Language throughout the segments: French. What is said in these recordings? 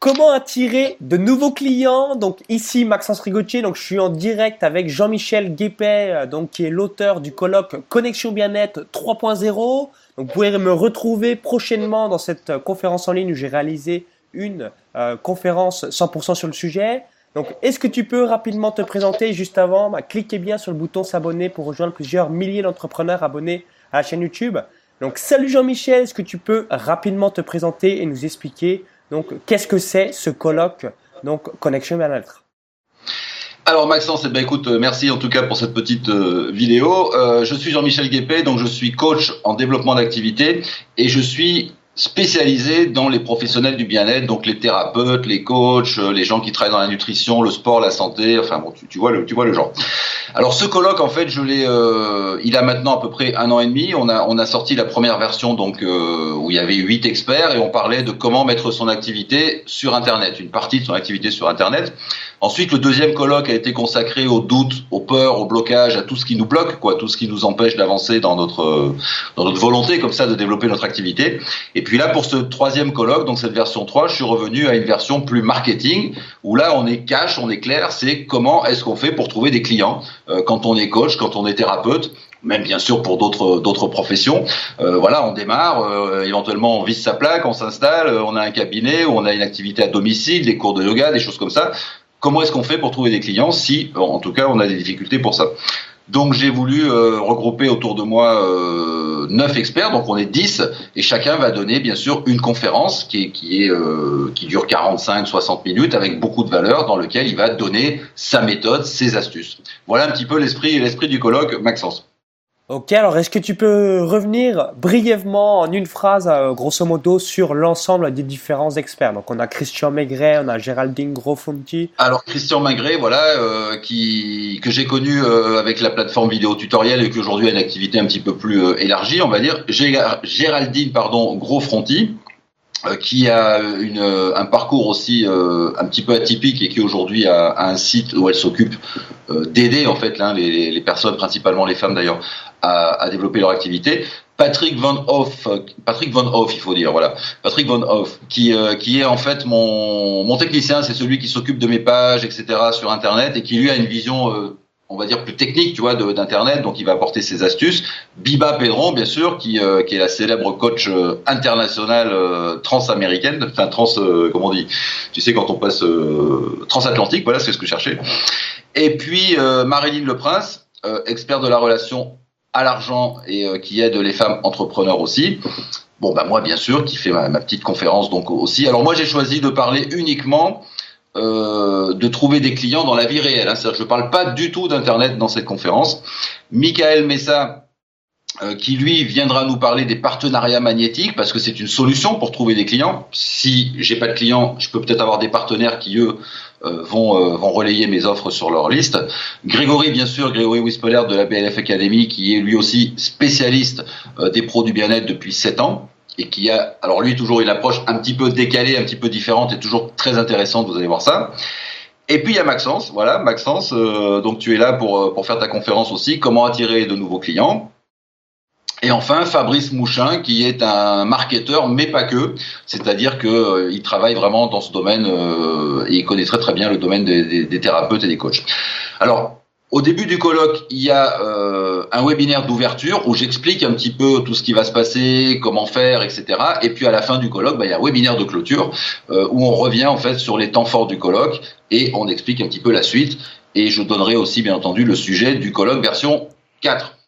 Comment attirer de nouveaux clients? Donc ici Maxence Rigotier, donc je suis en direct avec Jean-Michel Guépet, euh, donc qui est l'auteur du colloque Connexion Bien-être 3.0. Donc vous pourrez me retrouver prochainement dans cette euh, conférence en ligne où j'ai réalisé une euh, conférence 100% sur le sujet. Donc est-ce que tu peux rapidement te présenter juste avant? Bah, Cliquez bien sur le bouton s'abonner pour rejoindre plusieurs milliers d'entrepreneurs abonnés à la chaîne YouTube. Donc salut Jean-Michel, est-ce que tu peux rapidement te présenter et nous expliquer donc, qu'est-ce que c'est ce colloque, donc Connexion Bien-être? Alors Maxence, eh ben, écoute, euh, merci en tout cas pour cette petite euh, vidéo. Euh, je suis Jean-Michel Guépé, donc je suis coach en développement d'activité et je suis spécialisé dans les professionnels du bien-être, donc les thérapeutes, les coachs, les gens qui travaillent dans la nutrition, le sport, la santé, enfin bon, tu, tu vois le, tu vois le genre. Alors ce colloque, en fait, je l'ai, euh, il a maintenant à peu près un an et demi. On a, on a sorti la première version, donc euh, où il y avait huit experts et on parlait de comment mettre son activité sur Internet, une partie de son activité sur Internet. Ensuite, le deuxième colloque a été consacré aux doutes, aux peurs, aux blocages, à tout ce qui nous bloque, quoi, tout ce qui nous empêche d'avancer dans notre dans notre volonté comme ça de développer notre activité. Et puis là, pour ce troisième colloque, donc cette version 3, je suis revenu à une version plus marketing où là, on est cash, on est clair, c'est comment est-ce qu'on fait pour trouver des clients euh, quand on est coach, quand on est thérapeute même bien sûr pour d'autres d'autres professions. Euh, voilà, on démarre, euh, éventuellement on vise sa plaque, on s'installe, on a un cabinet, on a une activité à domicile, des cours de yoga, des choses comme ça. Comment est-ce qu'on fait pour trouver des clients si, en tout cas, on a des difficultés pour ça? Donc j'ai voulu euh, regrouper autour de moi euh, neuf experts, donc on est 10, et chacun va donner bien sûr une conférence qui, est, qui, est, euh, qui dure 45-60 minutes avec beaucoup de valeur dans lequel il va donner sa méthode, ses astuces. Voilà un petit peu l'esprit l'esprit du colloque Maxence. Ok, alors est-ce que tu peux revenir brièvement en une phrase, euh, grosso modo, sur l'ensemble des différents experts? Donc on a Christian Maigret, on a Géraldine Grofonti. Alors Christian Maigret, voilà, euh, qui que j'ai connu euh, avec la plateforme vidéo tutoriel et qui aujourd'hui a une activité un petit peu plus élargie, on va dire. Géraldine, pardon, Grosfonti, qui a une, un parcours aussi un petit peu atypique et qui aujourd'hui a, a, un site où elle s'occupe d'aider en fait là, les, les, personnes, principalement les femmes d'ailleurs, à, à, développer leur activité. Patrick Van Hoff, Patrick Van Hoff, il faut dire, voilà, Patrick Van Hoff, qui euh, qui est en fait mon mon technicien, c'est celui qui s'occupe de mes pages, etc. sur Internet et qui lui a une vision euh, on va dire plus technique, tu vois, d'internet. Donc, il va apporter ses astuces. Biba Pedron, bien sûr, qui, euh, qui est la célèbre coach euh, internationale euh, transaméricaine, enfin trans, comment on dit? Tu sais quand on passe transatlantique, voilà, c'est ce que je cherchais. Et puis Marilyn Le Prince, expert de la relation à l'argent et euh, qui aide les femmes entrepreneurs aussi. Bon, bah moi, bien sûr, qui fait ma, petite conférence donc aussi. Alors moi, j'ai choisi de parler uniquement euh, de trouver des clients dans la vie réelle. Hein. Je ne parle pas du tout d'Internet dans cette conférence. Michael Messa, euh, qui lui viendra nous parler des partenariats magnétiques parce que c'est une solution pour trouver des clients. Si j'ai pas de clients, je peux peut-être avoir des partenaires qui eux euh, vont, relayer mes offres sur leur liste. Grégory, bien sûr, Grégory Wispeler de la BLF Academy, qui est lui aussi spécialiste des pros du bien-être depuis 7 ans et qui a, alors lui, toujours une approche un petit peu décalée, un petit peu différente et toujours très intéressante, vous allez voir ça. Et puis il y a Maxence, voilà, Maxence, donc tu es là pour, pour faire ta conférence aussi, comment attirer de nouveaux clients. Et enfin, Fabrice Mouchin, qui est un marketeur, mais pas que. C'est-à-dire qu'il euh, il travaille vraiment dans ce domaine euh, et il connaît très très bien le domaine des, des, thérapeutes et des coachs. Alors, au début du colloque, il y a euh, un webinaire d'ouverture où j'explique un petit peu tout ce qui va se passer, comment faire, etc. Et puis à la fin du colloque, bah, il y a un webinaire de clôture où on revient en fait sur les temps forts du colloque et on explique un petit peu la suite. Et je donnerai aussi bien entendu le sujet du colloque version 4.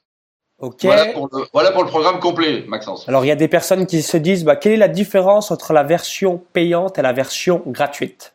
Ok. Voilà pour, le, voilà pour le programme complet, Maxence. Alors il y a des personnes qui se disent, bah, quelle est la différence entre la version payante et la version gratuite?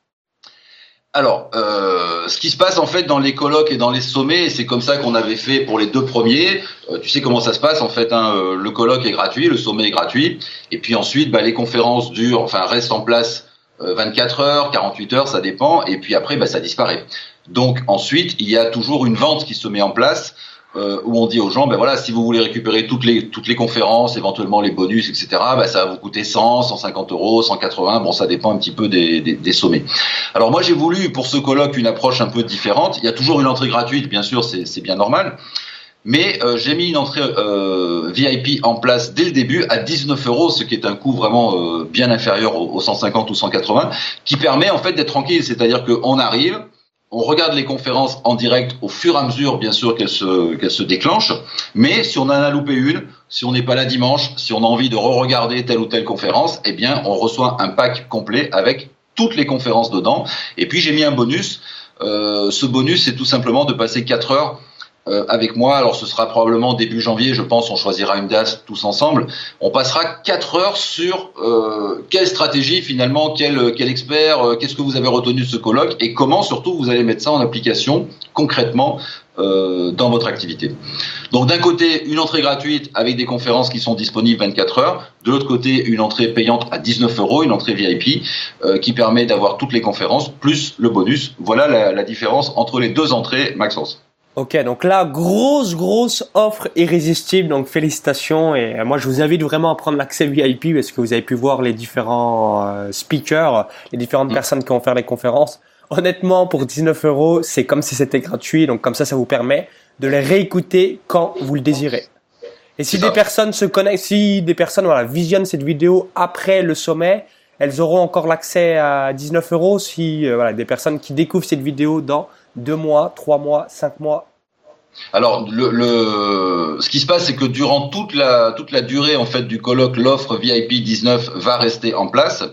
Alors, euh, ce qui se passe en fait dans les colloques et dans les sommets, c'est comme ça qu'on avait fait pour les deux premiers. Euh, tu sais comment ça se passe en fait. Hein, euh, le colloque est gratuit, le sommet est gratuit, et puis ensuite, bah, les conférences durent, enfin restent en place 24 heures, 48 heures, ça dépend, et puis après, bah, ça disparaît. Donc ensuite, il y a toujours une vente qui se met en place euh, où on dit aux gens, ben voilà, si vous voulez récupérer toutes les toutes les conférences, éventuellement les bonus, etc., ben ça va vous coûter 100, 150 euros, 180. Bon, ça dépend un petit peu des, des, des sommets. Alors moi, j'ai voulu pour ce colloque une approche un peu différente. Il y a toujours une entrée gratuite, bien sûr, c'est bien normal. mais euh, j'ai mis une entrée euh, VIP en place dès le début à 19 euros, ce qui est un coût vraiment euh, bien inférieur aux, 150 ou 180, qui permet en fait d'être tranquille, c'est-à-dire qu'on arrive, on regarde les conférences en direct au fur et à mesure, bien sûr, qu'elles se, se déclenchent. Mais si on en a loupé une, si on n'est pas là dimanche, si on a envie de re-regarder telle ou telle conférence, eh bien, on reçoit un pack complet avec toutes les conférences dedans. Et puis, j'ai mis un bonus. Euh, ce bonus, c'est tout simplement de passer 4 heures avec moi. Alors ce sera probablement début janvier, je pense. On choisira une date tous ensemble. On passera quatre heures sur euh, quelle stratégie finalement, quel, quel expert, euh, qu'est-ce que vous avez retenu de ce colloque et comment surtout vous allez mettre ça en application concrètement euh, dans votre activité. Donc d'un côté, une entrée gratuite avec des conférences qui sont disponibles 24 heures. De l'autre côté, une entrée payante à 19 euros, une entrée VIP euh, qui permet d'avoir toutes les conférences plus le bonus. Voilà la, la différence entre les deux entrées Maxence. Ok, donc là, grosse, grosse offre irrésistible, donc félicitations. Et euh, moi, je vous invite vraiment à prendre l'accès VIP parce que vous avez pu voir les différents euh, speakers, les différentes mm. personnes qui vont faire les conférences. Honnêtement, pour 19 euros, c'est comme si c'était gratuit. Donc comme ça, ça vous permet de les réécouter quand vous le désirez. Et si des personnes se connectent, si des personnes voilà, visionnent cette vidéo après le sommet, elles auront encore l'accès à 19 euros si euh, voilà, des personnes qui découvrent cette vidéo dans deux mois, trois mois, cinq mois alors, le, ce qui se passe, c'est que durant toute la, toute la durée en fait du colloque, l'offre VIP 19 va rester en place.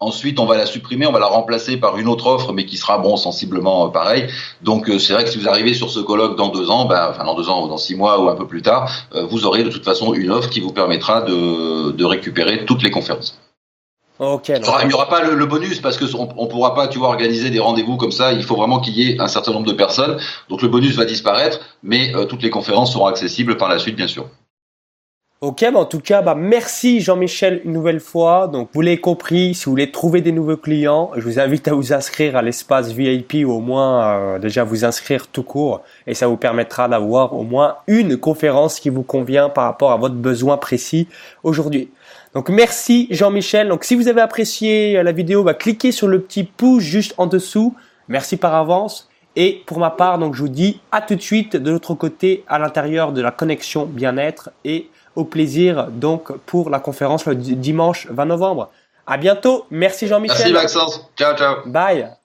Ensuite, on va la supprimer, on va la remplacer par une autre offre, mais qui sera bon sensiblement euh, pareil. Donc, euh, c'est vrai que si vous arrivez sur ce colloque dans deux ans, ben, enfin dans deux ans ou dans six mois ou un peu plus tard, euh, vous aurez de toute façon une offre qui vous permettra de, de récupérer toutes les conférences. Ok. il n'y aura pas le, bonus parce que on, pourra pas, tu vois, organiser des rendez-vous comme ça. Il faut vraiment qu'il y ait un certain nombre de personnes. Donc le bonus va disparaître, mais euh, toutes les conférences seront accessibles par la suite, bien sûr. Ok, bah en tout cas, bah merci Jean-Michel une nouvelle fois. Donc vous l'avez compris, si vous voulez trouver des nouveaux clients, je vous invite à vous inscrire à l'espace VIP ou au moins euh, déjà vous inscrire tout court et ça vous permettra d'avoir au moins une conférence qui vous convient par rapport à votre besoin précis aujourd'hui. Donc merci Jean-Michel. Donc si vous avez apprécié la vidéo, bah, cliquez sur le petit pouce juste en dessous. Merci par avance. Et pour ma part, donc je vous dis à tout de suite de l'autre côté à l'intérieur de la connexion bien-être et au plaisir donc pour la conférence le dimanche 20 novembre. À bientôt. Merci Jean-Michel. Merci Maxence. Ciao ciao. Bye.